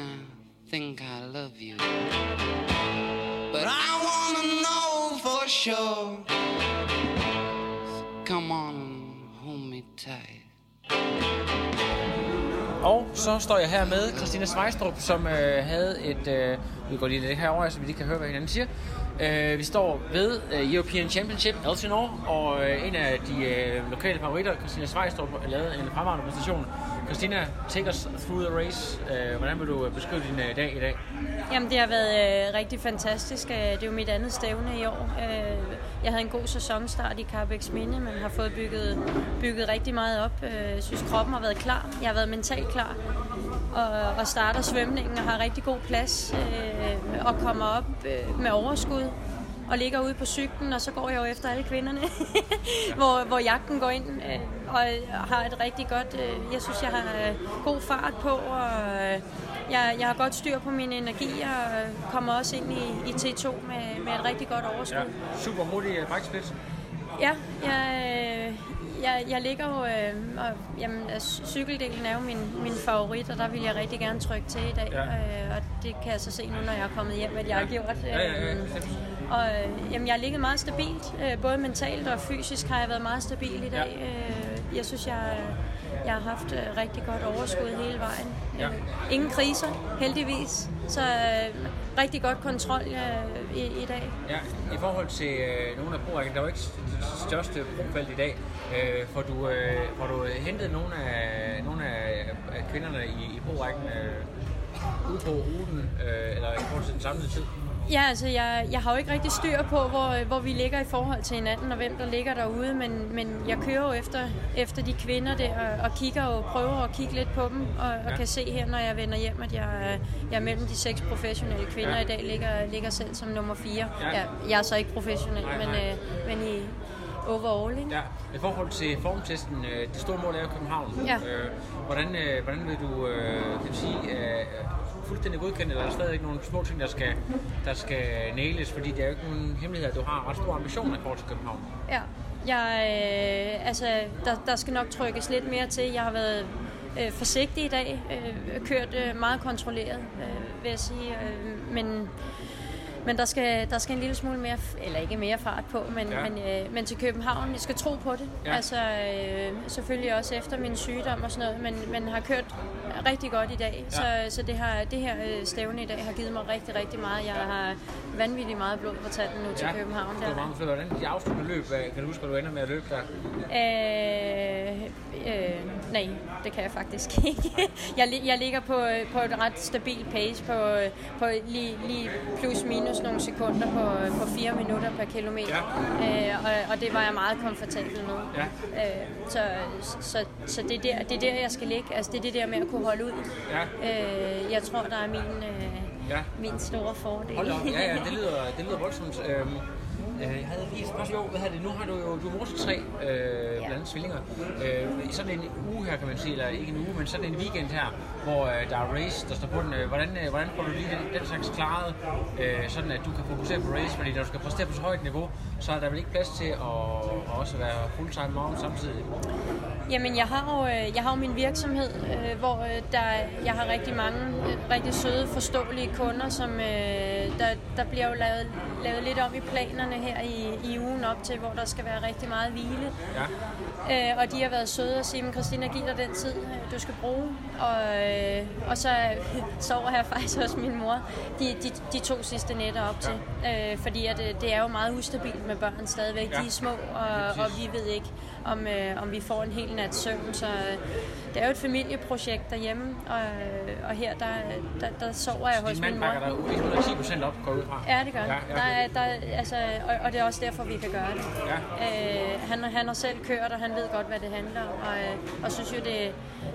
I think I love you. But I wanna know for sure. So come on hold me tight. Og så står jeg her med Christina Svejstrup, som øh, havde et... Øh, vi går lige lidt herover, så vi lige kan høre, hvad hinanden siger. Øh, vi står ved øh, European Championship Elsinore, og øh, en af de øh, lokale favoritter, Christina Svejstrup, har lavet en fremragende præstation. Christina, take us through the race. Øh, hvordan vil du øh, beskrive din øh, dag i dag? Jamen, det har været øh, rigtig fantastisk. Det er jo mit andet stævne i år. Øh, Jeg havde en god sæsonstart i Carbex Minde, men har fået bygget, bygget rigtig meget op. Øh, Jeg synes, kroppen har været klar. Jeg har været mentalt klar. Og, og starter svømningen og har rigtig god plads. Øh, Og kommer op øh, med overskud og ligger ude på cyklen, og så går jeg jo efter alle kvinderne, hvor, hvor jagten går ind, øh, og har et rigtig godt, øh, jeg synes, jeg har øh, god fart på, og øh, jeg, jeg har godt styr på min energi, og øh, kommer også ind i, i T2 med, med et rigtig godt overskud. Ja, super modig øh, bræksplit. Ja, jeg, øh, jeg, jeg ligger jo, øh, og jamen, cykeldelen er jo min, min favorit, og der vil jeg rigtig gerne trykke til i dag, Ja. øh, og det kan jeg så se nu, når jeg er kommet hjem, at jeg har gjort. Ja, ja, ja, Øhm, og øh, jamen, jeg har ligget meget stabilt, øh, både mentalt og fysisk har jeg været meget stabil i dag. Øh, jeg synes, jeg, jeg har haft øh, rigtig godt overskud hele vejen. Ja. Øh, ingen kriser, heldigvis, så øh, rigtig godt kontrol øh, i, i dag. Ja, i forhold til øh, nogle af brorækken, der er jo ikke det største brofelt i dag. Øh, får, du, øh, får du hentet nogle af, nogle af, af kvinderne i, i brorækken øh, ude på ruten, øh, eller i forhold til den samlede tid? Ja, altså jeg, jeg har jo ikke rigtig styr på, hvor, hvor vi ligger i forhold til hinanden, og hvem der ligger derude, men, men jeg kører jo efter, efter de kvinder der, og, og kigger og prøver at kigge lidt på dem, og, og Ja. kan se her, når jeg vender hjem, at jeg, jeg er mellem de seks professionelle kvinder Ja. i dag, ligger, ligger selv som nummer fire. Ja. Jeg, jeg er så ikke professionel, Nej, men, nej. øh, men i overall, ikke? Ja, i forhold til formtesten, øh, det store mål er jo København. Ja. Øh, hvordan, øh, hvordan vil du øh, kan du sige, øh, fuldstændig godkendt, eller er der stadig nogle små ting, der skal, der skal næles, fordi det er jo ikke nogen hemmelighed, at du har ret store ambitioner i forhold til København. Ja, jeg, øh, altså, der, der skal nok trykkes lidt mere til. Jeg har været øh, forsigtig i dag, øh, kørt øh, meget kontrolleret, øh, vil jeg sige. Øh, men men der skal, der skal en lille smule mere, eller ikke mere fart på, men, ja. men, øh, men til København, jeg skal tro på det. Ja. Altså øh, selvfølgelig også efter min sygdom og sådan noget, men, men har kørt rigtig godt i dag. Ja. Så, så det, har, det her øh, stævne i dag har givet mig rigtig, rigtig meget. Jeg har vanvittigt meget blod på tanden nu til København. Det var meget fedt. Hvordan de afsluttende løb, kan du huske, hvad du ender med at løbe der? Øh, øh, nej, det kan jeg faktisk ikke. jeg, jeg ligger på, øh, på et ret stabil pace på, øh, på lige, lige plus minus nogle sekunder på, på 4 minutter per kilometer. Øh, og, og det var jeg meget komfortabel med. Ja. Øh, så så, så det, er der, det er der, jeg skal ligge. Altså, det er det der med at kunne holde ud. Ja. Øh, jeg tror, der er min, øh, Ja. min store fordel. Hold op, ja, ja, det lyder, det lyder voldsomt. Øhm, øh, jeg havde lige et spørgsmål, hvad hedder det, nu har du jo, du er mor til tre, øh, blandt andet tvillinger. Øh, I sådan en uge her, kan man sige, eller ikke en uge, men sådan en weekend her, hvor øh, der er race, der står på den. Øh, hvordan, øh, hvordan får du lige den, den slags klaret, øh, sådan at du kan fokusere på race, fordi når du skal præstere på så højt niveau, så er der vel ikke plads til at, at også være fulltime mom samtidig. Jamen, jeg har jo, øh, jeg har jo min virksomhed, øh, hvor øh, der, jeg har rigtig mange øh, rigtig søde, forståelige kunder, som øh, der, der bliver jo lavet, lavet lidt om i planerne her i, i ugen op til, hvor der skal være rigtig meget hvile. Ja. Øh, og de har været søde og sige, at Christina, giv dig den tid, øh, du skal bruge. Og, øh, og så sover jeg faktisk hos min mor de, de, de to sidste nætter op til. Øh, fordi at, øh, det er jo meget ustabilt med børn stadigvæk. Ja. De er små, og, og vi ved ikke, om, øh, om vi får en hel nat søvn. Så øh, det er jo et familieprojekt derhjemme, og, og her der, der, der sover jeg hos min mor. Din mand bakker dig 110 procent op, går ud fra? Ja, det gør ja, ja, der er, der, altså, og, og det er også derfor, vi kan gøre det. Ja. Øh, han, han har selv kørt, og han ved godt, hvad det handler om, og, øh, og synes jo, det,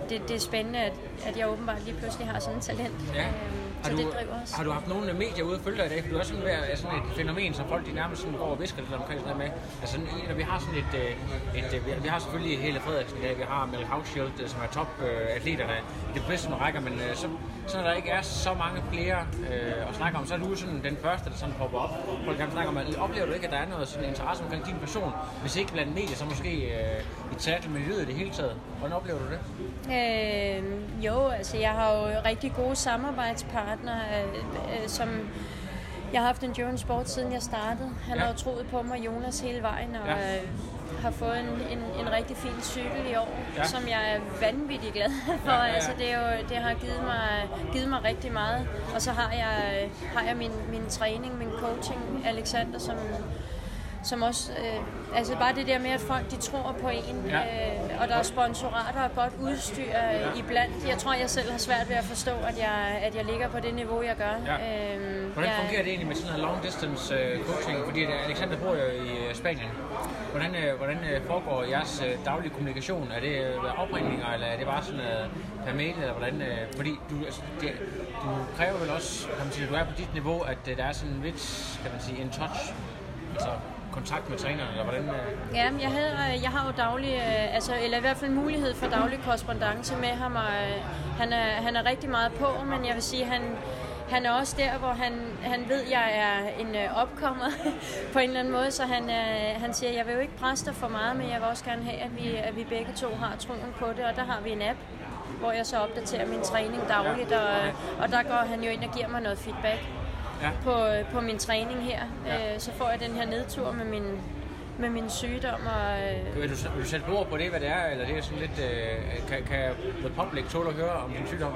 det, det er spændende, at, at jeg åbenbart lige pludselig har sådan et talent. Ja. Øh, har du, det. Har du haft nogle medier ude og følge dig i dag? For du er sådan, ved, sådan et fænomen, som folk de nærmest sådan går og visker lidt omkring sådan med. Altså, når vi har sådan et, øh, et, et, øh, vi har selvfølgelig Hele Frederiksen i dag, vi har Mel Hauschild, øh, som er top-atleterne i de professionelle rækker, men så, så når der ikke er så mange flere øh, at snakke om, så er du sådan den første, der sådan popper op. Folk kan snakke om, at oplever du ikke, at der er noget sådan interesse omkring din person? Hvis ikke blandt medier, så måske øh, i triathlon-miljøet i det hele taget. Hvordan oplever du det? Øh, jo, altså jeg har jo rigtig gode samarbejdspartnere, øh, øh, som jeg har haft en Endurance Sport siden jeg startede. Han ja. har troet på mig, Jonas, hele vejen, og ja. øh, har fået en, en, en rigtig fin cykel i år, ja. som jeg er vanvittig glad for. Ja, ja, ja. Altså, det, er jo, det har givet mig, givet mig rigtig meget. Og så har jeg, har jeg min, min træning, min coaching, Alexander, som som også, øh, altså bare det der med, at folk de tror på en, ja. øh, og der er sponsorater og godt udstyr ja. iblandt. Jeg tror, jeg selv har svært ved at forstå, at jeg, at jeg ligger på det niveau, jeg gør. Ja. Øh, Hvordan jeg, fungerer det egentlig med sådan noget long distance øh, coaching? Fordi Alexander bor jo i øh, Spanien. Hvordan, øh, hvordan øh, foregår jeres øh, daglige kommunikation? Er det øh, opringninger, eller er det bare sådan øh, per mail, eller hvordan? Øh, fordi du, altså, det, du kræver vel også, kan man sige, at du er på dit niveau, at øh, der er sådan lidt, kan man sige, en touch. Altså, kontakt med træneren, eller hvordan? Øh? Ja, jeg, havde, øh, jeg har jo daglig, øh, altså, eller i hvert fald mulighed for daglig korrespondence med ham, og han er, han er rigtig meget på, men jeg vil sige, han, han er også der, hvor han, han ved, at jeg er en opkommer på en eller anden måde, så han, han siger, jeg vil jo ikke presse dig for meget, men jeg vil også gerne have, at vi, at vi begge to har troen på det, og der har vi en app, hvor jeg så opdaterer min træning dagligt, og, og der går han jo ind og giver mig noget feedback ja. på, på min træning her. Ja. Øh, så får jeg den her nedtur med min, med min sygdom. Og, øh... vil, du, vil du sætte ord på det, hvad det er? Eller det er sådan lidt, øh, kan, kan the public tåle at høre om din sygdom?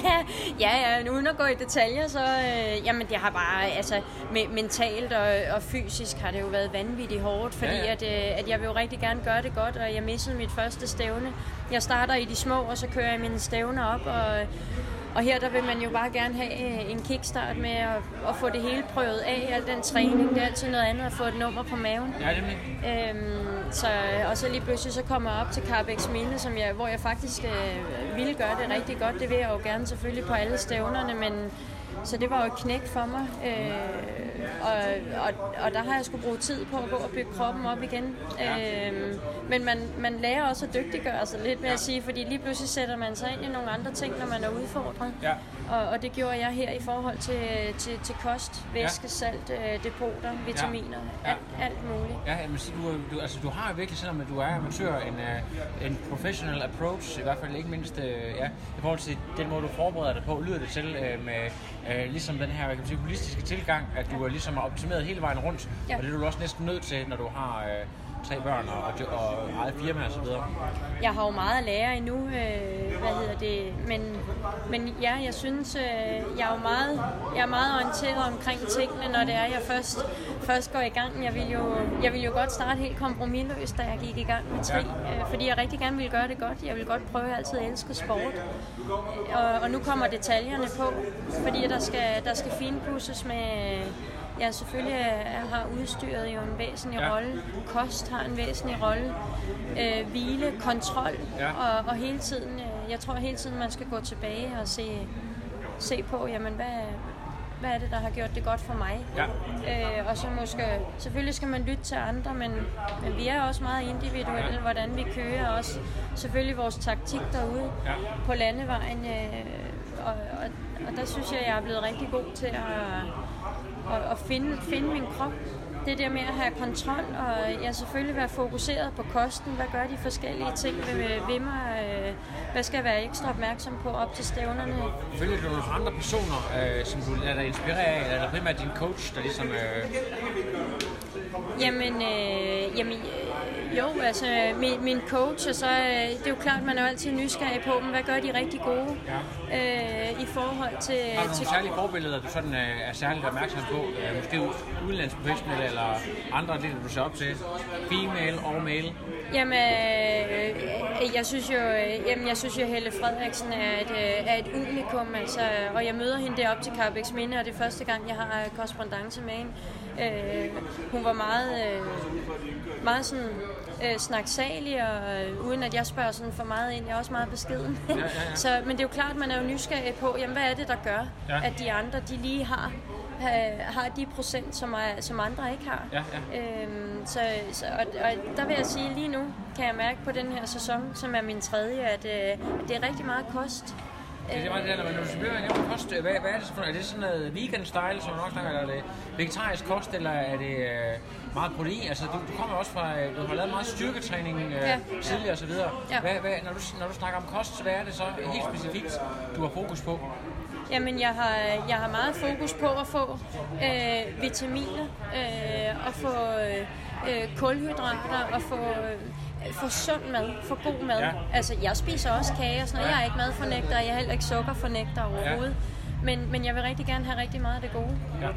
ja, ja, uden at gå i detaljer, så øh, jamen, det har bare, altså me- mentalt og, og fysisk har det jo været vanvittigt hårdt, fordi ja, ja. At, øh, at jeg vil jo rigtig gerne gøre det godt, og jeg missede mit første stævne. Jeg starter i de små, og så kører jeg mine stævner op, og og her der vil man jo bare gerne have øh, en kickstart med at, at få det hele prøvet af, al den træning. Det er altid noget andet at få et nummer på maven. Ja, det er øhm, så, Og så lige pludselig så kommer jeg op til Carbex Mille, som jeg, hvor jeg faktisk øh, ville gøre det rigtig godt. Det vil jeg jo gerne selvfølgelig på alle stævnerne, men så det var jo et knæk for mig. Øh, og, og, og der har jeg skulle bruge tid på at gå og bygge kroppen op igen. Ja. Øh, men man, man lærer også at dygtiggøre sig lidt, med ja. at sige, fordi lige pludselig sætter man sig ind i nogle andre ting, når man er udfordret. Ja. Og, og det gjorde jeg her i forhold til, til, til kost, væske, ja. salt, øh, depoter, vitaminer, ja. Alt, alt muligt. Ja, men du, du, altså, du har virkelig, selvom du er amatør, en, uh, en professional approach, i hvert fald ikke mindst uh, ja, i forhold til den måde, du forbereder dig på, lyder det til uh, med uh, ligesom den her kan man sige, holistiske tilgang, at du ja. Er ligesom optimeret hele vejen rundt, ja. og det er du også næsten nødt til, når du har uh, tre børn og, og, og eget firma osv.? Jeg har jo meget at lære endnu, øh, hvad hedder det, men, men ja, jeg synes, øh, jeg er jo meget, jeg er meget orienteret omkring tingene, når det er, jeg først, først går i gang. Jeg vil, jo, jeg vil jo godt starte helt kompromilløst, da jeg gik i gang med tri, øh, fordi jeg rigtig gerne vil gøre det godt. Jeg vil godt prøve at altid elske sport. Og, og nu kommer detaljerne på, fordi der skal, der skal finpudses med Ja, selvfølgelig har udstyret jo en væsentlig ja. rolle. Kost har en væsentlig rolle. Øh, hvile, kontrol ja. og, og hele tiden, øh, jeg tror hele tiden, man skal gå tilbage og se, se på, jamen hvad, hvad er det, der har gjort det godt for mig? Ja. Øh, og så måske, selvfølgelig skal man lytte til andre, men, men vi er også meget individuelle, ja. hvordan vi kører, også selvfølgelig vores taktik derude ja. på landevejen. Øh, og, og, og der synes jeg, jeg er blevet rigtig god til at at, at finde, finde min krop. Det der med at have kontrol, og jeg selvfølgelig være fokuseret på kosten. Hvad gør de forskellige ting ved, ved mig? Øh, hvad skal jeg være ekstra opmærksom på op til stævnerne? Følger du nogle andre personer, øh, som du lader dig inspirere af, eller er det primært din coach, der ligesom... Øh... Jamen, øh, jamen Jo, altså min, min coach, og så øh, det er jo klart, man er jo altid nysgerrig på, men hvad gør de rigtig gode øh, i forhold til... Har du til nogle særlige forbilleder, du sådan øh, er særligt opmærksom på? Øh, måske udenlandske professionelle eller andre atleter, du ser op til? Female og male? Jamen, øh, jeg synes jo, øh, jamen, jeg synes jo, Helle Frederiksen er et, øh, er et unikum, altså, og jeg møder hende deroppe til Carbex Minde, og det er første gang, jeg har korrespondence med hende. Øh, hun var meget, øh, meget sådan, øh, snaksalig, og øh, uden at jeg spørger sådan for meget ind, jeg er også meget beskeden. ja, ja. Så, men det er jo klart, man er jo nysgerrig på, jamen, hvad er det, der gør, Ja. at de andre, de lige har øh, har de procent, som, er, som andre ikke har. Ja, ja. Øhm, så, så, og, og der vil jeg sige, lige nu kan jeg mærke på den her sæson, som er min tredje, at, øh, at det er rigtig meget kost. Det er meget det der, når du bliver en kost, hvad, hvad er det så for? Er det sådan noget vegan style, som man nok snakker, eller er det vegetarisk kost, eller er det øh, meget protein? Altså, du, du kommer også fra, øh, du har lavet meget styrketræning øh, Ja. tidligere og så videre. Ja. Hvad, hvad, når, du, når du snakker om kost, så hvad er det så helt specifikt, du har fokus på? Jamen, jeg har, jeg har meget fokus på at få øh, vitaminer, øh, og få øh, øh, kulhydrater, og få, øh, få sund mad, få god mad. Ja. Altså, jeg spiser også kage og sådan noget. Jeg er ikke madfornægter, og jeg er heller ikke sukkerfornægter overhovedet. Men, men jeg vil rigtig gerne have rigtig meget af det gode.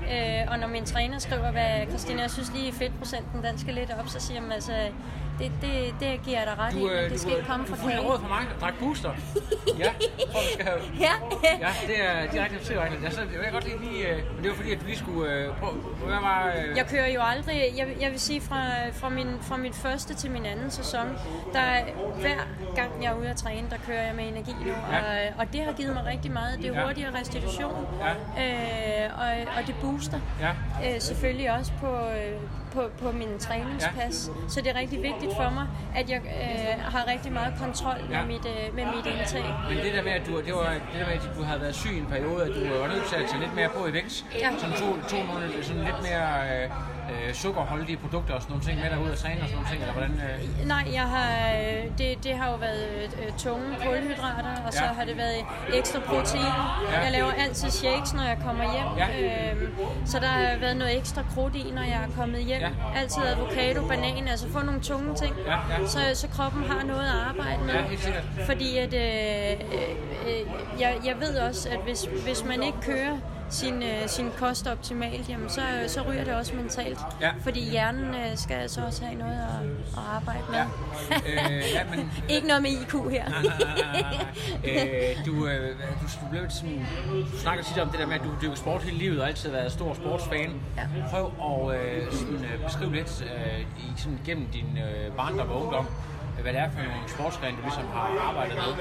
Ja. Øh, og når min træner skriver, hvad Christina, jeg synes lige fedtprocenten, den skal lidt op, så siger jeg, altså, det, det, det giver jeg dig ret i, Du, men øh, det du, skal ikke komme du fra kage. råd fra mig, drak booster. ja, for du skal have... Ja, Ja, det er direkte til regnet. Altså, jeg vil godt lige, øh, men det var fordi, at du lige skulle øh, prøve, hvad var... Øh, Jeg kører jo aldrig, jeg, jeg vil sige fra, fra, min, fra mit første til min anden sæson, der er, hver gang jeg er ude at træne, der kører jeg med energi nu, Ja. og, og det har givet mig rigtig meget. Det er hurtigere restitution, Ja. øh, og, og det booster Ja. øh, selvfølgelig også på, øh, på, på min træningspas. Så det er rigtig vigtigt for mig, at jeg øh, har rigtig meget kontrol med, Ja. mit, øh, med mit indtag. Men det der med, at du, det var, det der med, at du havde været syg en periode, at du var nødt til at tage lidt mere på i vægt, Ja. sådan to, to nogle sådan lidt mere øh, øh, sukkerholdige produkter og sådan nogle ting med dig ud at træne og sådan nogle ting, eller hvordan? Øh, Nej, jeg har, øh, det, det har jo været øh, tunge kulhydrater, og så Ja. har det været ekstra protein. Ja. Jeg laver altid shakes, når jeg kommer hjem. Ja. Øhm, så der har været noget ekstra krudt i, når jeg er kommet hjem. Ja. Altid avocado, banan, altså få nogle tunge ting, Ja, ja. Så, så kroppen har noget at arbejde med. Ja. Fordi at, øh, øh, jeg, jeg ved også, at hvis, hvis man ikke kører sin, øh, sin kost optimalt, jamen så, så ryger det også mentalt. Ja. Fordi hjernen øh, skal altså også have noget at, at arbejde med. Ja. Øh, ja, men- ikke noget med IQ her. øh, du, øh, du, du, blev sådan, du snakker tit om det der med, at du dyrker sport hele livet og altid har været stor sportsfan. Ja. Prøv at øh, sådan, øh, beskrive lidt øh, i, sådan, gennem din øh, barndom og ungdom, øh, hvad det er for nogle sportsgrene, du ligesom har arbejdet med.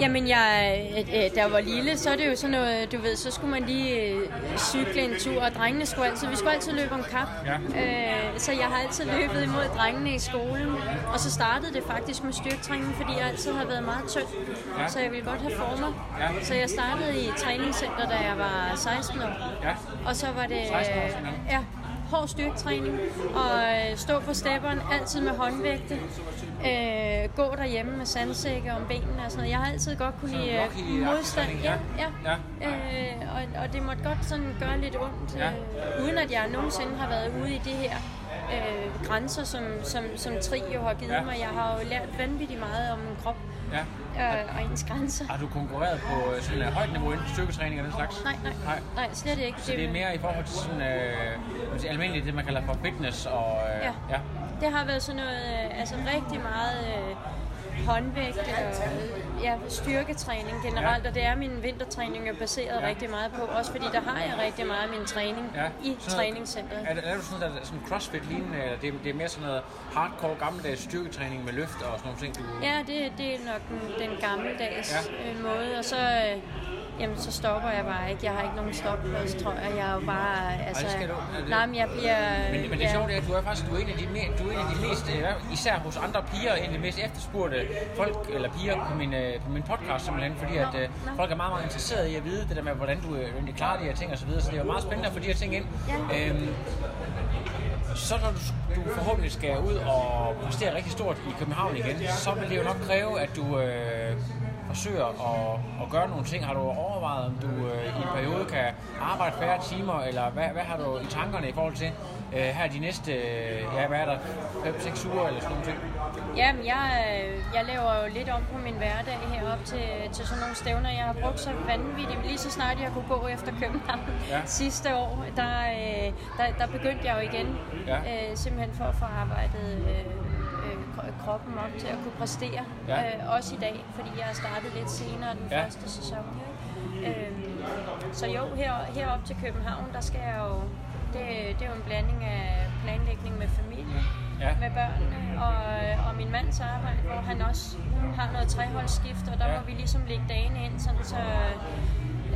Jamen, jeg, øh, øh, da jeg var lille, så er det jo sådan noget, du ved, så skulle man lige øh, cykle en tur, og drengene skulle altid, vi skulle altid løbe om kap. Ja. Øh, så jeg har altid løbet imod drengene i skolen, og så startede det faktisk med styrketræning, fordi jeg altid har været meget tynd, Ja. så jeg ville godt have former. Ja. Så jeg startede i træningscenter, da jeg var 16 år. Ja. Og så var det 16 år siden, ja, hård styrketræning, og øh, stå på stepperen, altid med håndvægte, øh, gå derhjemme med sandsække om benene og sådan noget. Jeg har altid godt kunne lide øh, modstand. Ja, ja. ja. Øh, og, og det måtte godt sådan gøre lidt ondt, øh, uden at jeg nogensinde har været ude i det her øh, grænser, som, som, som Tri jo har givet Ja. mig. Jeg har jo lært vanvittigt meget om min krop Ja. øh, og ens grænser. Har du konkurreret på øh, sådan et højt niveau inden styrketræning og den slags? Nej, nej, Nej. nej, slet ikke. Så det er mere i forhold til sådan, øh, almindeligt det, man kalder for fitness og... Øh, Ja. ja. Det har været sådan noget, øh, altså rigtig meget øh, håndvægt og ja, styrketræning generelt, Ja. og det er min vintertræning er baseret Ja. rigtig meget på, også fordi der har jeg rigtig meget af min træning Ja. i Sådan træningscenteret. Er, det- er du sådan noget, der er sådan crossfit lignende, eller det, er- det er mere sådan noget hardcore gammeldags styrketræning med løft og sådan nogle ting, du... Ja, det, det er nok den, den gammeldags ja. øh, måde, og så, øh, jamen, så stopper jeg bare ikke. Jeg har ikke nogen stopplads, tror jeg. Jeg er jo bare, altså... skal du. Det- Nej, men jeg bliver... Men, men det ja. sjove er, at du er faktisk du er en af de, me, du er en af de mest, øh, især hos andre piger, en af de mest efterspurgte folk eller piger på min, øh, på min podcast simpelthen, fordi at øh, nå. folk er meget, meget interesserede i at vide det der med, hvordan du egentlig klarer de her ting og så videre, så det er jo meget spændende at få de her ting ind. Ja. Øhm, så når du, du forhåbentlig skal ud og præstere rigtig stort i København igen, så vil det jo nok kræve, at du øh, forsøger at, at gøre nogle ting. Har du overvejet, om du øh, i en periode kan arbejde færre timer, eller hvad, hvad har du i tankerne i forhold til øh, her de næste, øh, ja, hvad er der, 5-6 uger eller sådan nogle ting? Jamen, jeg, øh, jeg laver jo lidt om på min hverdag herop til, til sådan nogle stævner. Jeg har brugt så vanvittigt. Lige så snart jeg kunne gå efter København Ja. sidste år, der, øh, der, der begyndte jeg jo igen. Ja. Øh, simpelthen for at få arbejdet øh, kroppen op til at kunne præstere. Ja. Øh, også i dag, fordi jeg har startet lidt senere den Ja. første sæson. Ikke? Øh, så jo, her, herop til København, der skal jeg jo... Det, det er jo en blanding af planlægning med familie, Ja. med børnene og, og min mands arbejde, hvor han også har noget treholdsskift, og der Ja. ja. må vi ligesom lægge dagene ind, sådan så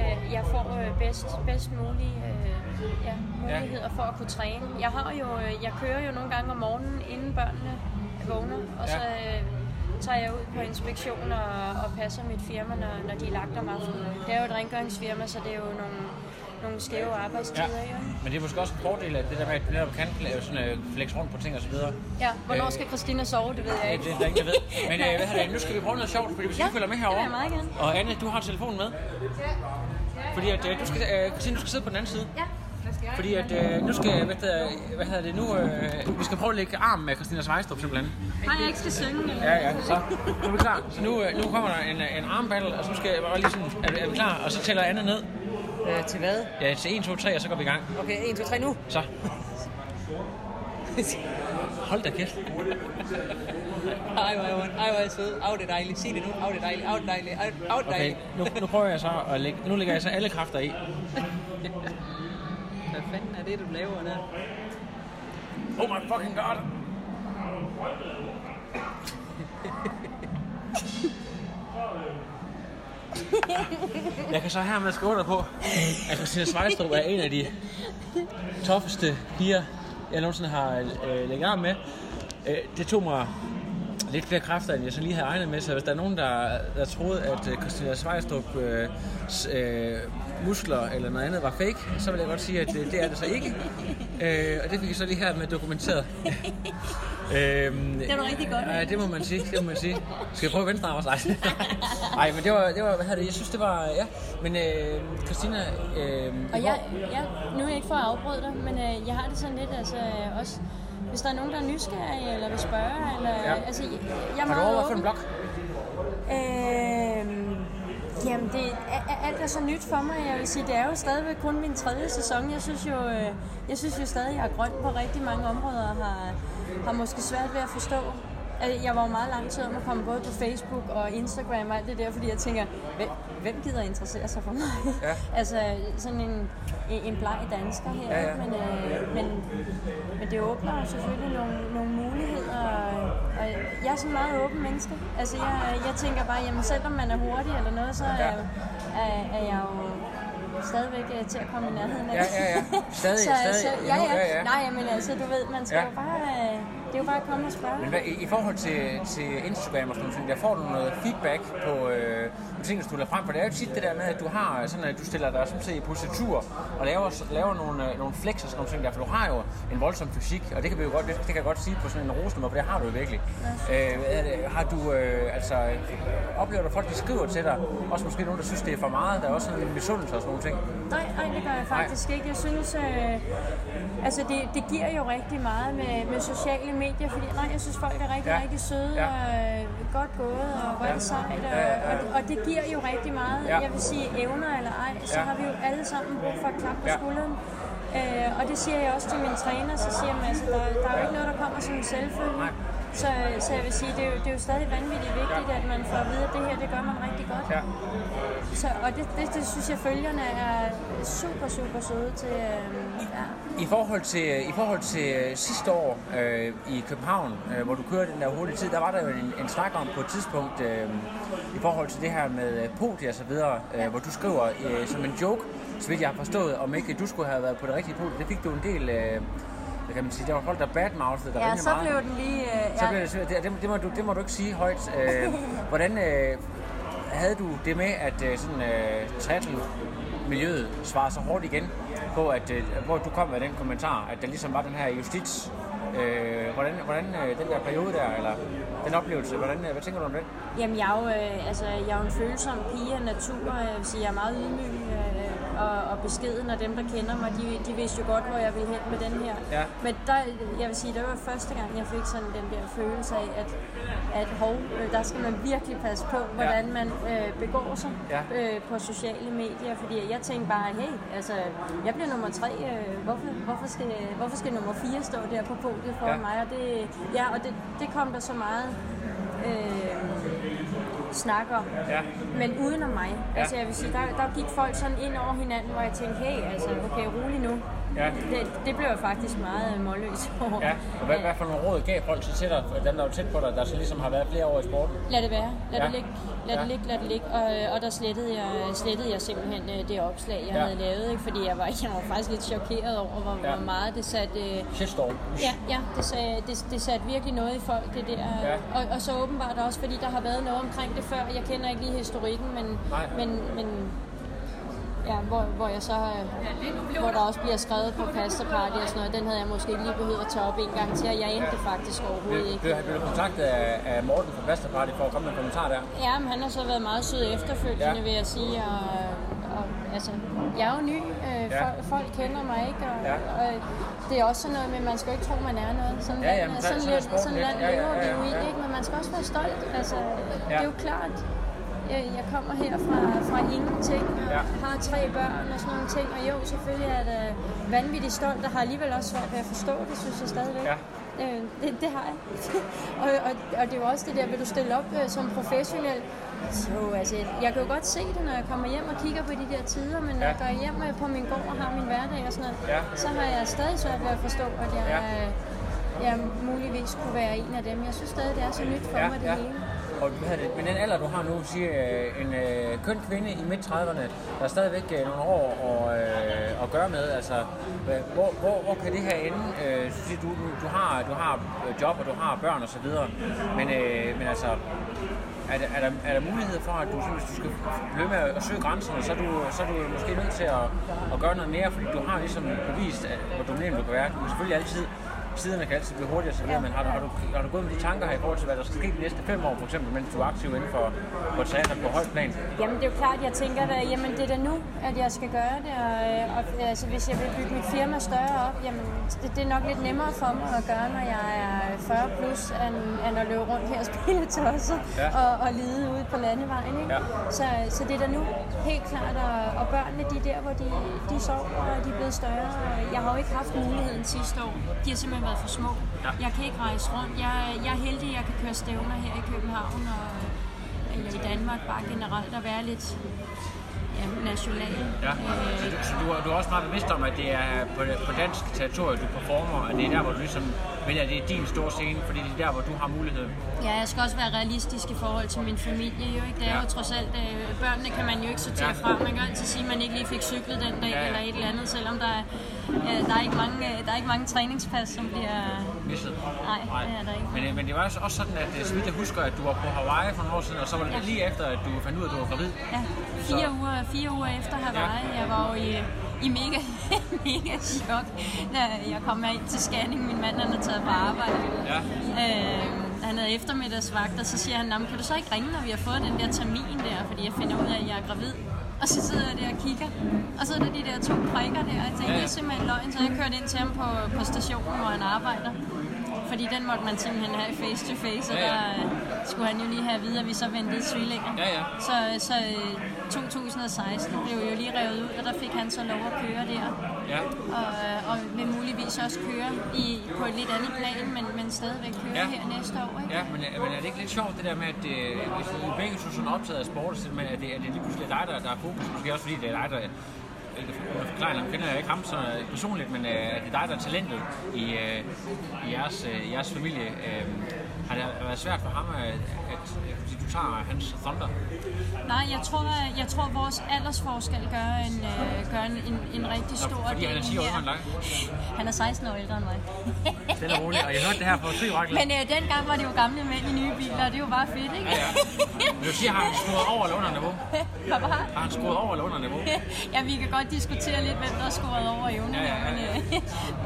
øh, jeg får øh, bedst, bedst mulige øh, ja, muligheder for at kunne træne. Jeg har jo, øh, jeg kører jo nogle gange om morgenen, inden børnene vågner, og Ja. så øh, tager jeg ud på inspektion og, og passer mit firma, når, når de er lagt om aftenen. Det er jo et rengøringsfirma, så det er jo nogle, nogle skæve arbejdstider. Ja. Ja. Men det er måske også en fordel, at det der med, at du netop kan lave sådan, øh, flex rundt på ting og så videre. ja, hvornår Øh, skal Christina sove, det ved jeg Ja, ikke. det er der ingen, der ved. Men øh, hvad det, nu skal vi prøve noget sjovt, fordi hvis ja, Ja, du følger med det vil jeg meget gerne. Og Anne, du har telefonen med. Fordi at, øh, du skal, øh, Christine, du skal sidde på den anden side. Ja, jeg? Fordi at, øh, nu skal, hvad hedder, hvad hedder det nu, øh, vi skal prøve at lægge arm med Christina Svejstrup simpelthen. Nej, jeg ikke skal synge. Eller? Ja, ja, så nu er vi klar. Så nu, øh, nu kommer der en, en armbattle, og så skal jeg bare lige sådan, er, vi- er vi klar? Og så tæller Anne ned. Øh, til hvad? Ja, til 1, 2, 3, og så går vi i gang. Okay, 1, 2, 3 nu. Så. Hold da kæft. Ej, hvor er. Ej, hvor er sød. Au, det er dejligt. Sig det nu. Au, det er dejligt. Au, det dejligt. Au, det er Okay, dejligt. nu, nu prøver jeg så at lægge, nu lægger jeg så alle kræfter i. Hvad fanden er det, du laver der? Oh my fucking god! Jeg kan så hermed skrive under på, at Christina Svejstrup er en af de toffeste piger, jeg nogensinde har øh, lægget arm med. Øh, det tog mig lidt flere kræfter, end jeg så lige havde regnet med, så hvis der er nogen, der, der troede, at øh, Christina Svejstrup øh, øh, muskler eller noget andet var fake, så vil jeg godt sige, at øh, det er det så ikke. Øh, og det fik jeg så lige her med dokumenteret. øhm, Det er du rigtig godt. Ja, det må man sige, det må man sige. Skal jeg prøve venstre arm også? Nej. Nej, men det var, det var, hvad det, jeg synes, det var, ja. Men øh, Christina, øh, Og jeg, jeg, nu er jeg ikke for at afbryde dig, men øh, jeg har det sådan lidt, altså øh, også, hvis der er nogen, der er nysgerrige, eller vil spørge, eller, Ja. altså, jeg, jeg er har du overvejet for en blog? Øhm, jamen, det, alt er så nyt for mig. Jeg vil sige, det er jo stadigvæk kun min tredje sæson. Jeg synes jo, øh, jeg synes jo stadig, jeg er grøn på rigtig mange områder, og har, har måske svært ved at forstå. Jeg var jo meget lang tid om at komme både på Facebook og Instagram og alt det der, fordi jeg tænker, hvem, hvem gider interessere sig for mig? Ja. altså sådan en, en bleg dansker her, Ja, ja. Men, øh, men, men det åbner jo selvfølgelig nogle, nogle muligheder, og, jeg er sådan meget åben menneske. Altså jeg, jeg tænker bare, jamen selvom man er hurtig eller noget, så er, er, er jeg jo stadigvæk øh, til at komme i nærheden af Ja, ja, ja. Stadig, så, stadig. Så, ja, Endnu, ja. ja, ja. Nej, men altså, du ved, man skal Ja. jo bare... øh, Det er jo bare at komme og spørge. Men hvad, i, forhold til, til Instagram og sådan noget, der får du noget feedback på øh, på ting, du lader frem? For det er jo tit det der med, at du har sådan, at du stiller dig som i positur og laver, laver nogle, øh, nogle flex og sådan nogle ting der, for du har jo en voldsom fysik, og det kan vi jo godt, det, det kan jeg godt sige på sådan en rosenummer, for det har du jo virkelig. Øh, er det- har du, øh, altså, oplever du folk, de skriver til dig, også måske nogen, der synes, det er for meget, der er også sådan en misundelse og sådan nogle ting. Nej, nej, det gør jeg faktisk ikke. Jeg synes, øh, altså det, det giver jo rigtig meget med, med sociale medier, fordi nej, jeg synes, folk er rigtig, Ja. ja. rigtig søde Ja. og øh, godt gået og hvor det sejt. Og, Ja, ja, ja. og, det- og det giver jo rigtig meget. Ja. Jeg vil sige, evner eller ej, så Ja. har vi jo alle sammen brug for et klap på Ja. skulderen. Øh, og det siger jeg også til mine træner, så siger jeg, altså, der, der er jo ikke noget, der kommer som en selvfølge. Nej. Så, så jeg vil sige, det er, jo, det er jo stadig vanvittigt vigtigt, at man får at vide, at det her, det gør man rigtig godt. Ja. Så, og det, det, det synes jeg, følgerne er super, super søde til. Øh, ja. I forhold til, i forhold til øh, sidste år øh, i København, øh, hvor du kørte den der hurtige tid, der var der jo en, en snak om på et tidspunkt øh, i forhold til det her med øh, podier og så videre, øh, hvor du skriver øh, som en joke, så vidt jeg har forstået, om ikke du skulle have været på det rigtige podie. Det fik du en del, øh, hvad kan man sige, der var folk, der badmouthede dig ja, rimelig så meget. blev den lige... Øh, Så ja. blev det, det, det, må du, det må du ikke sige højt. Øh, hvordan øh, havde du det med, at øh, sådan, øh, triathlon-miljøet svarede så hårdt igen på, at øh, hvor du kom med den kommentar, at der ligesom var den her justits... Øh, hvordan hvordan øh, den der periode der, eller den oplevelse. Hvordan, øh, hvad tænker du om det? Jamen, jeg er jo, øh, altså, jeg er jo en følsom pige af natur, jeg vil sige, jeg er meget ydmyg øh, og, og beskeden, og dem, der kender mig, de, de vidste jo godt, hvor jeg ville hen med den her. Ja. Men der, jeg vil sige, det var første gang, jeg fik sådan den der følelse af, at, at hov, øh, der skal man virkelig passe på, hvordan man øh, begår sig Ja. øh, på sociale medier, fordi jeg tænkte bare, hey, altså, jeg bliver nummer tre, øh, hvorfor, hvorfor, skal, hvorfor skal nummer fire stå der på podiet foran Ja. mig? Og det, ja, og det, det kom der så meget øh, snak om. Ja. Men uden om mig. Ja. Altså jeg vil sige, der, der gik folk sådan ind over hinanden, hvor jeg tænkte, hey, altså okay, rolig nu. Ja. Det, det blev jeg faktisk meget øh, målløs over. Ja, og hvad, hvad for nogle råd gav folk til til dig, dem der er tæt på dig, der så ligesom har været flere år i sporten? Lad det være. Lad Ja. det ligge. Lad Ja. det ligge, lad det ligge. Og, øh, og der slettede jeg, slettede jeg simpelthen øh, det opslag, jeg Ja. havde lavet, ikke? fordi jeg var, jeg var faktisk lidt chokeret over, hvor, Ja. hvor meget det satte... Shitstorm. Ja, ja det, sagde, det, det satte virkelig noget i folk, det der. Ja. Og, og så åbenbart også, fordi der har været noget omkring det før. Jeg kender ikke lige historikken, men, Nej. men, men ja, hvor, hvor jeg så øh, hvor der også bliver skrevet på pasta party og sådan noget, den havde jeg måske ikke lige behøvet at tage op en gang til, og jeg endte det faktisk overhovedet Blev, ikke. blev, blev du kontaktet af, af Morten fra Basta Party for at komme med en kommentar der? Ja, men han har så været meget sød efterfølgende, Ja. vil jeg sige. Og, og, altså, jeg er jo ny. Øh, Ja. folk, folk kender mig ikke. Og, Ja. og, det er også sådan noget med, man skal ikke tro, man er noget. Sådan, Ja, ja, land- sådan, sådan lidt, sådan land Ja, ja, lever ja, vi ja. jo i, ikke? men man skal også være stolt. Altså, Det Ja. er jo klart. Jeg, jeg kommer her fra, fra ingenting og Ja. har tre børn og sådan nogle ting. Og jo, selvfølgelig er jeg vanvittigt stolt, og har alligevel også svært ved at forstå det, synes jeg stadigvæk. Ja. Øh, det, det har jeg. og, og, og det er jo også det der, vil du stille op øh, som professionel? Så altså, jeg kan jo godt se det, når jeg kommer hjem og kigger på de der tider, men når Ja. jeg går hjem øh, på min gård og har min hverdag og sådan noget, Ja. så har jeg stadig svært ved at forstå, at jeg, Ja. ja. jeg muligvis kunne være en af dem. Jeg synes stadig, det er så nyt for Ja, mig, det ja. hele. Og hvad det, men den alder, du har nu, siger øh, en øh, køn kvinde i midt-30'erne, der er stadigvæk øh, nogle år og, øh, at gøre med. Altså, hvor, hvor, hvor kan det her ende? Øh, du, siger, du, du, du, har, du har øh, job, og du har børn og så videre. Men, øh, men altså, er der, er, der, er der mulighed for, at du, hvis du skal blive med at søge grænserne, så er du, så er du måske nødt til at, at gøre noget mere, fordi du har ligesom bevist, at, hvor dominerende du kan være. Du kan selvfølgelig altid siderne kan altid blive hurtigere så videre, men har du, har, du, har du gået med de tanker her i forhold til, hvad der skal ske de næste fem år, for eksempel, mens du er aktiv inden for, for teater på højt plan? Jamen det er jo klart, jeg tænker da, jamen det er da nu, at jeg skal gøre det, og, øh, og altså, hvis jeg vil bygge mit firma større op, jamen det, det er nok lidt nemmere for mig at gøre, når jeg er 40 plus, end, end at løbe rundt her og spille tosset Ja. og, og lide ude på landevejen. Ikke? Ja. Så, så det er da nu, helt klart, og, og børnene de er der, hvor de, de sover, og de er blevet større. Og jeg har jo ikke haft muligheden sidste år. De har simpelthen været for små. Ja. Jeg kan ikke rejse rundt. Jeg, jeg er heldig, at jeg kan køre stævner her i København og eller i Danmark bare generelt at være lidt ja, national. Ja. Øh, Så, du, så du, er- du er også meget bevidst om, at det er på, på dansk territorium, du performer, og det er der, hvor du ligesom vælger, at det er din store scene, fordi det er der, hvor du har muligheden. Ja, jeg skal også være realistisk i forhold til min familie. Jo, ikke? Det er Ja. jo trods alt, øh, børnene kan man jo ikke sortere Ja. fra. Man kan altid sige, at man ikke lige fik cyklet den dag Ja, ja. eller et eller andet, selvom der er, øh, der er, ikke, mange, øh, der er ikke mange træningspas, som bliver... Misset. Nej, det er der ikke. Men, men det var også sådan, at så vidt jeg husker, at du var på Hawaii for nogle år siden, og så var det Ja. lige efter, at du fandt ud af, at du var gravid. Ja, fire uger, fire uger efter Hawaii. Jeg var jo i, i mega, mega chok, da jeg kom ind til scanning. Min mand han er taget på arbejde. Ja. Øh, han havde eftermiddagsvagt, og så siger han, "Nå, men kan du så ikke ringe, når vi har fået den der termin der, fordi jeg finder ud af, at jeg er gravid. Og så sidder jeg der og kigger, og så er der de der to prikker der, og jeg ja. det er simpelthen løgn, så jeg kørte ind til ham på, på stationen, hvor han arbejder. Fordi den måtte man simpelthen have face to face, og Ja, ja. der øh, skulle han jo lige have at vide, at vi så ventede tvillinger. Ja, ja. Så, så øh, 2016 blev jo lige revet ud, og der fik han så lov at køre der. Ja. Og, øh, og vil muligvis også køre i, på et lidt andet plan, men, men stadigvæk køre Ja. her næste år. Ikke? Ja, men, men er det ikke lidt sjovt det der med, at øh, hvis I begge to sådan optaget af sport, så men at det, at det lige pludselig er dig, der, der er fokus, måske også fordi det er dig, der Klein, kender jeg ikke ham så øh, personligt, men øh, at det er dig, der er talentet i, øh, i, jeres, øh, jeres familie. Øh, har det været svært for ham øh, at, at sige, du tager hans thunder. Nej, jeg tror, jeg tror vores aldersforskel gør en, øh, gør en, en, en rigtig Nå, stor fordi han er del 10 år her. dig. Han er 16 år ældre end mig. Stille og roligt. Og jeg hørte det her fra Fri Rock. Men øh, dengang var det jo gamle mænd i nye biler, og det er jo bare fedt, ikke? Ja, ja. Men du siger, har han skruet over eller under niveau? Hvad var Har han skruet over eller under niveau? ja, vi kan godt diskutere lidt, hvem der har scoret over evnen, Ja, ja, ja. men,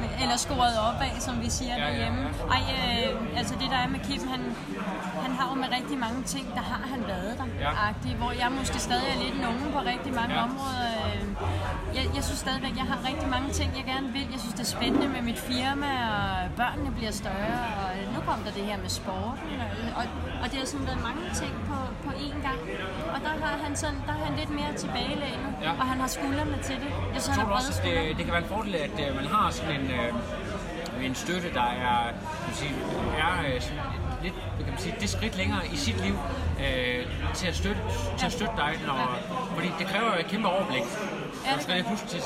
øh, eller scoret opad, som vi siger Ja, ja, derhjemme. ja. Ej, øh, altså det der er med Kim, han, han har jo med rigtig mange ting, der har han været der, Ja. agtig, hvor jeg måske stadig er lidt nogen på rigtig mange Ja. områder. Øh, Jeg, jeg synes stadigvæk, jeg har rigtig mange ting, jeg gerne vil. Jeg synes, det er spændende med mit firma, og børnene bliver større, og nu kom der det her med sporten, og, og, og det har sådan været mange ting på, på én gang. Og der har han, sådan, der har han lidt mere tilbagelænet, Ja. og han har skuldrene til det. Jeg synes, han Tror brede også, at det, det kan være en fordel, at øh, man har sådan en, øh, en støtte, der er, kan man sige, er øh, sådan lidt kan man sige, det skridt længere i sit liv øh, til, at støtte, til at støtte dig, når, fordi det kræver jo et kæmpe overblik. Ja, det skal det pludselig til,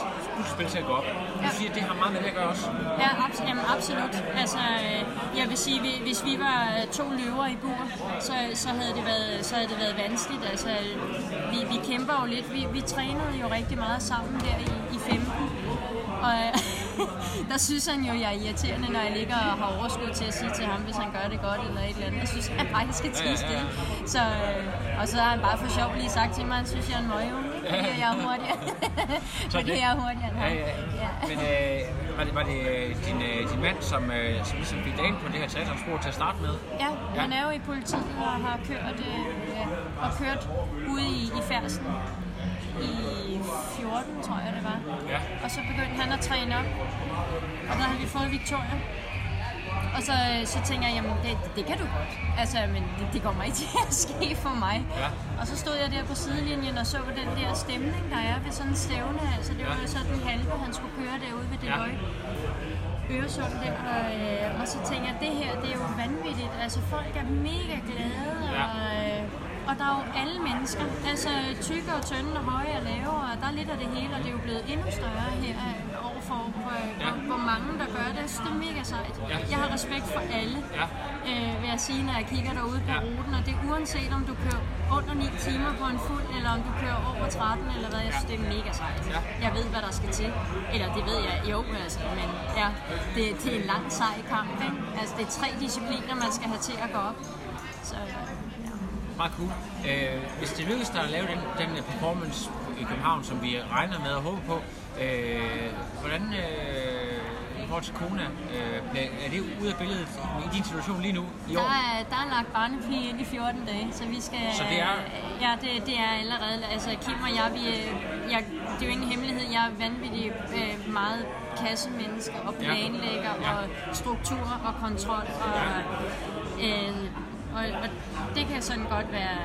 spille til at gå op. Du Ja. siger, at det har meget med det at gøre også. Ja, abs- jamen, absolut. Altså, øh, jeg vil sige, vi- hvis vi var øh, to løver i bur, så, så, havde det været, så havde det været vanskeligt. Altså, vi, vi kæmper jo lidt. Vi, vi trænede jo rigtig meget sammen der i, i 15. Og øh, der synes han jo, jeg er irriterende, når jeg ligger og har overskud til at sige til ham, hvis han gør det godt eller et eller andet. Jeg synes, han bare skal tige stille. Så, øh, og så har han bare for sjov lige sagt til mig, han synes, jeg er en møgeunge, fordi jeg er hurtigere. fordi jeg er hurtigere end Ja, ham. ja. Men øh, var det, var det øh, din, øh, din mand, som, øh, som ligesom fik dig ind på det her teaterspor til at starte med? Ja, Ja. han er jo i politiet og har kørt, øh, og kørt ude i, i færsen i 14, tror jeg det var. Ja. Og så begyndte han at træne op, og der har vi fået Victoria. Og så, så tænker jeg, jamen det, det kan du godt. Altså, men det, det kommer ikke til at ske for mig. Ja. Og så stod jeg der på sidelinjen og så den der stemning, der er ved sådan en stævne. Altså, det var jo så den halve, han skulle køre derude ved Deloitte. Øresund der, og, øh, og så tænker jeg, det her, det er jo vanvittigt. Altså, folk er mega glade, Ja. og, øh, og der er jo alle mennesker. Altså, tykke og tynde og høje og lave, og der er lidt af det hele, og det er jo blevet endnu større her øh, overfor, hvor, Ja. hvor, hvor mange, der gør det. Så det er mega sejt. Ja. Jeg har respekt for alle, Ja. øh, vil jeg sige, når jeg kigger derude på Ja. ruten, og det er uanset om du kører under 9 timer på en fuld, eller om du kører over 13, eller hvad, jeg synes, det er mega sejt. Ja. Jeg ved, hvad der skal til. Eller det ved jeg, jo, altså, men ja, det, det er en lang sej kamp, ikke? Altså, det er tre discipliner, man skal have til at gå op. Så. Meget cool. Øh, hvis det lykkes dig at lave den, den øh, performance i København, som vi regner med og håber på, øh, hvordan øh, i forhold til Kona, øh, er det ude af billedet i din situation lige nu i år? Der er, der er lagt barnepige ind i 14 dage, så vi skal... Så det er- Ja, det, det er allerede... Altså, Kim og jeg, vi, øh, jeg, det er jo ingen hemmelighed, jeg er vanvittig øh, meget kassemenneske og Ja. planlægger Ja. og struktur og kontrol. Og, øh, og, og det kan sådan godt være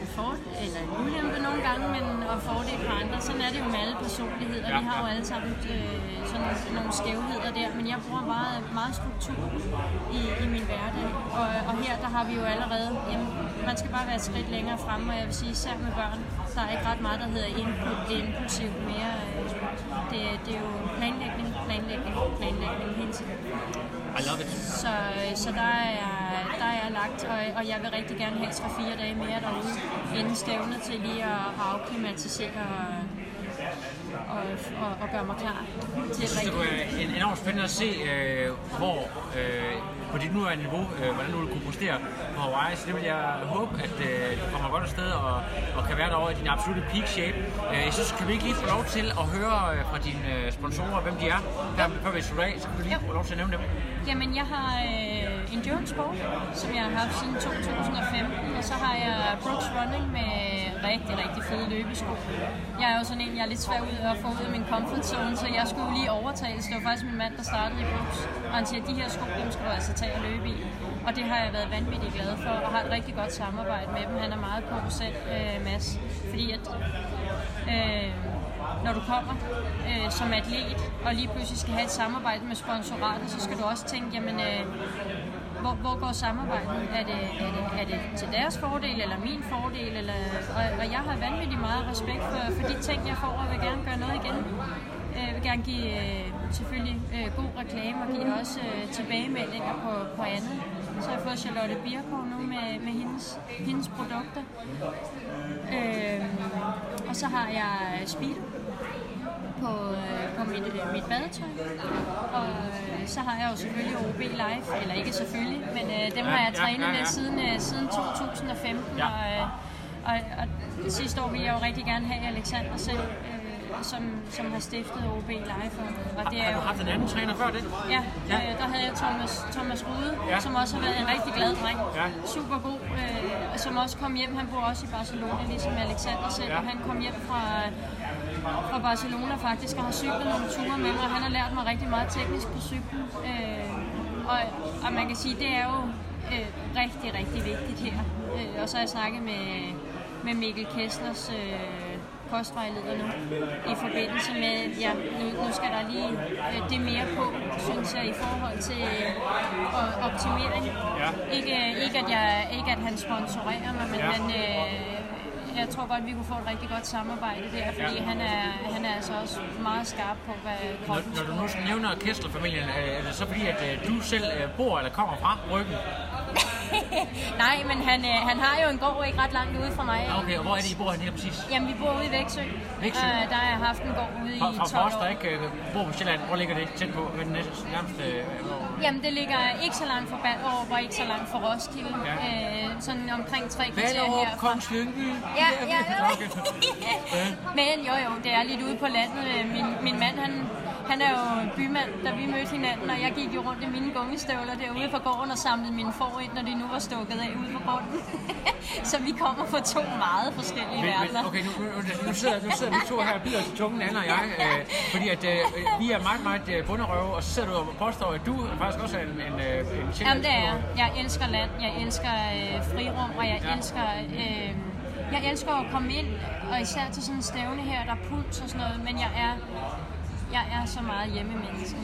en for, eller en ulempe nogle gange, men og fordel for andre. Sådan er det jo med alle personligheder. Ja, Vi har jo alle sammen øh, sådan nogle skævheder der, men jeg bruger meget, meget struktur i, i min hverdag. Og, og her der har vi jo allerede, jamen, man skal bare være et skridt længere fremme, og jeg vil sige, især med børn, der er ikke ret meget, der hedder input, det er impulsivt mere. Øh, det, det er jo planlægning, planlægning, planlægning hele tiden. I love it. Så, så der, er, der er jeg lagt, og, og jeg vil rigtig gerne have 3-4 dage mere derude, inden stævnet til lige at afklimatisere og, og, og, og gøre mig klar til Jeg synes, det er en enormt spændende at se, øh, hvor øh, på dit nuværende niveau, øh, hvordan du vil kunne præstere på Hawaii. Så det vil jeg håbe, at øh, du kommer godt afsted og, og kan være derovre i din absolute peak shape. Øh, jeg synes, kan vi ikke lige få lov til at høre øh, fra dine øh, sponsorer, hvem de er, her, før vi slutter af, så kan vi lige Jo. få lov til at nævne dem. Jamen, jeg har øh, Endurance Sport, som jeg har haft siden 2015, og så har jeg Brooks Running med rigtig, rigtig fede løbesko. Jeg er jo sådan en, jeg er lidt svær ud at få ud af min comfort zone, så jeg skulle lige overtage. Det var faktisk min mand, der startede i Brooks, og han siger, at de her sko, dem skal du altså tage og løbe i. Og det har jeg været vanvittigt glad for, og har et rigtig godt samarbejde med dem. Han er meget på selv, øh, Mads, fordi at øh, når du kommer øh, som atlet, og lige pludselig skal have et samarbejde med sponsoratet, så skal du også tænke, jamen, øh, hvor, hvor går samarbejdet? Er det, er, det, er det til deres fordel, eller min fordel? Eller, og, og jeg har vanvittigt meget respekt for, for de ting, jeg får, og vil gerne gøre noget igen. Jeg vil gerne give øh, selvfølgelig øh, god reklame og give også tilbagemeldinger på, på andet. Så har jeg fået Charlotte Birkow nu med, med hendes, hendes produkter. Øh, og så har jeg Speedo på, øh, på mit, øh, mit badetøj. Og øh, så har jeg jo selvfølgelig OB Live, eller ikke selvfølgelig, men øh, dem har jeg trænet ja, ja. med siden, øh, siden 2015. Ja. Og, øh, og, og sidste år ville jeg jo rigtig gerne have Alexander selv, øh, som, som har stiftet OB Live. Og, og det er Har du haft en anden træner før det? Ja, Ja. Øh, der havde jeg Thomas, Thomas Rude, Ja. som også har været en rigtig glad dreng. Ja. Super god, øh, som også kom hjem. Han bor også i Barcelona, ligesom Alexander selv. Ja. Og han kom hjem fra, fra Barcelona faktisk, og har cyklet nogle ture med mig. Han har lært mig rigtig meget teknisk på cyklen. Øh, og, og man kan sige, det er jo øh, rigtig, rigtig vigtigt her. Øh, og så har jeg snakket med, med Mikkel Kesslers øh, kostvejleder nu, i forbindelse med, ja, nu, nu skal der lige øh, det mere på, synes jeg, i forhold til øh, optimering. Ja. Ikke, ikke, at jeg, ikke at han sponsorerer mig, men Ja. ja. han, øh, jeg tror godt, vi kunne få et rigtig godt samarbejde der, fordi Ja. han, er, han er altså også meget skarp på, hvad Når, kroppen når skal du nu nævner Kessler-familien, øh, er det så fordi, at øh, du selv øh, bor eller kommer fra Ryggen? Nej, men han, øh, han har jo en gård ikke ret langt ude fra mig. Okay, og hvor er det, I bor helt præcis? Jamen, vi bor ude i Vægtsø. Vægtsø? Øh, der har jeg haft en gård ude Fra, i fra 12 for os, år. der ikke øh, bor på Sjælland, hvor ligger det tæt på? Ved den næste, nærmeste... Øh, hvor- Jamen, det ligger ikke så langt fra Ballerup og ikke så langt fra Roskilde. Ja. Øh, sådan omkring tre kvarter Ballerup, herfra. Kongens Lyngby. Ja, ja, ja. Men jo, jo, det er lidt ude på landet. Min, min mand, han, han er jo bymand, da vi mødte hinanden, og jeg gik jo rundt i mine gummistøvler derude på gården og samlede mine får ind, når de nu var stukket af ude på grunden. så vi kommer fra to meget forskellige Men, verdener. men, okay, nu, nu, nu, sidder, nu sidder vi to her og bider til tungen, Anna og jeg, øh, fordi at øh, vi er meget, meget øh, bunderøve, og så sidder du og påstår, at du faktisk også er en, en, øh, en Jamen det er jeg. elsker land, jeg elsker øh, frirum, og jeg ja. elsker... Øh, jeg elsker at komme ind, og især til sådan en stævne her, der er puls og sådan noget, men jeg er, jeg er så meget hjemmemenneske.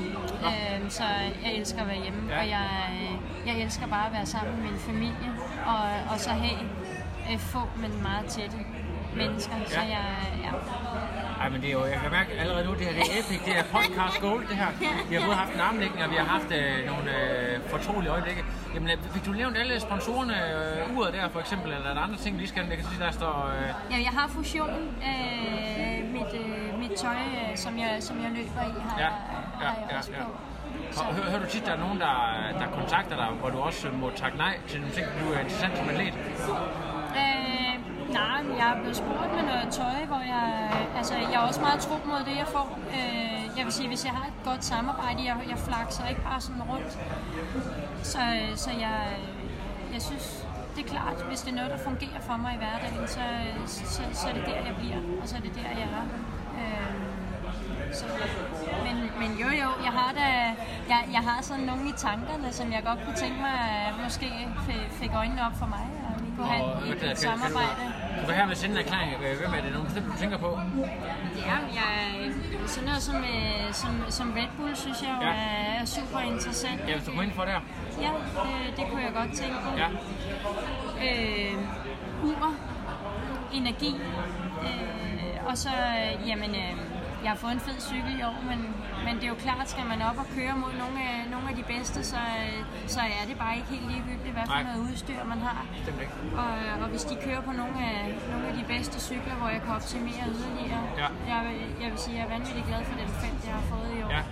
Øh, så jeg elsker at være hjemme, Ja. og jeg, øh, jeg elsker bare at være sammen med min familie, og, og så have øh, få, men meget tætte mennesker. Så Ja. jeg, ja. Ej, men det er jo, jeg kan mærke allerede nu, det her det er epic, det er podcast gold, det her. Vi har både haft en armlægning, og vi har haft øh, nogle øh, fortrolige øjeblikke. Jamen, øh, fik du nævnt alle sponsorerne, øh, uret der for eksempel, eller er der andre ting, vi lige skal, jeg kan sige, der står... Øh, Ja, jeg har fusion. Øh, mit, øh, mit tøj, øh, som, jeg, som jeg løber i, har, Ja, ja, har jeg ja, også ja. på. hører, hører du tit, der er nogen, der, der kontakter dig, hvor du også må takke nej til nogle ting, du er interessant som atlet? Øh, nej, jeg er blevet spurgt med noget tøj, hvor jeg... Altså, jeg er også meget tro mod det, jeg får. Øh, jeg vil sige, hvis jeg har et godt samarbejde, jeg, jeg flakser ikke bare sådan rundt. Så, så jeg, jeg synes, det er klart, hvis det er noget, der fungerer for mig i hverdagen, så, så, så er det der, jeg bliver, og så er det der, jeg er. Så, men, men jo jo, jeg har da, jeg, jeg har sådan nogle i tankerne, som jeg godt kunne tænke mig, måske fik øjnene op for mig, og vi kunne have Og, et, hvad et, et kan samarbejde. Du, kan her med sende en erklæring, hvem er det, nogen bestemt, du tænker på? Ja, jeg, sådan noget som, øh, som, som Red Bull, synes jeg jo Ja. er, er super interessant. Ja, hvis du kommer ind for der. Ja, det, det kunne jeg godt tænke på. Ja. øh, ur, energi, øh, og så, øh, jamen, øh, jeg har fået en fed cykel i år, men, men det er jo klart, skal man op og køre mod nogle af, nogle af de bedste, så, øh, så er det bare ikke helt ligegyldigt, hvad for Nej. noget udstyr man har. Bestemt ikke. Og, og hvis de kører på nogle af, nogle af de bedste cykler, hvor jeg kan optimere yderligere, Ja. jeg, jeg vil sige, at jeg er vanvittigt glad for den felt, jeg har fået i år. Ja.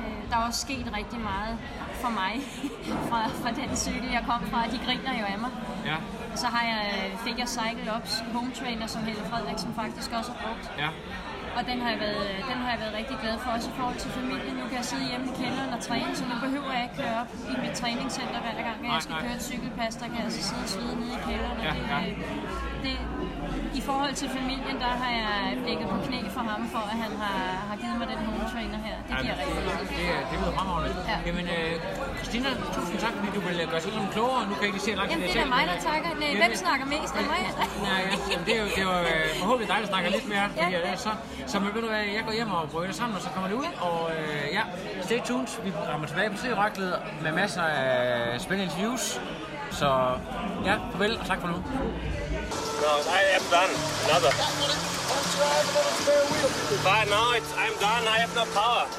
Øh, Der er også sket rigtig meget for mig fra, fra den cykel, jeg kom fra. De griner jo af mig. Ja, Så har jeg, fik jeg Cycle Ops home trainer, som Helle Frederiksen faktisk også har brugt. ja. Og den har, jeg været, den har jeg været rigtig glad for, også i forhold til familien. Nu kan jeg sidde hjemme i kælderen og træne, så nu behøver jeg ikke køre op i mit træningscenter hver gang, at jeg skal køre et cykelpas. Der kan jeg altså sidde og svede nede i kælderen. og Ja, det, ja. det, I forhold til familien, der har jeg ligget på knæ for ham, for at han har, har givet mig den home trainer her. Det giver rigtig meget. det, er- det lyder fremragende. Ja. Jamen, øh, Christina, tusind tak, fordi du vil øh, gøre os lidt klogere. Nu kan jeg ikke se langt Jamen, det er mig, der øh, takker. Nej, hvem snakker mest af mig? Nej, ja, jamen, det er jo, det er jo øh, forhåbentlig dig, der snakker lidt mere, fordi Ja. ja. så, så men, ved du hvad, jeg går hjem og brøler sammen, og så kommer det ud, og øh, ja, stay tuned, vi rammer tilbage på Serieraklet med masser af spændende interviews, så ja, farvel og tak for nu. No, I am done. Another. But no, it's, I'm done. I have no power.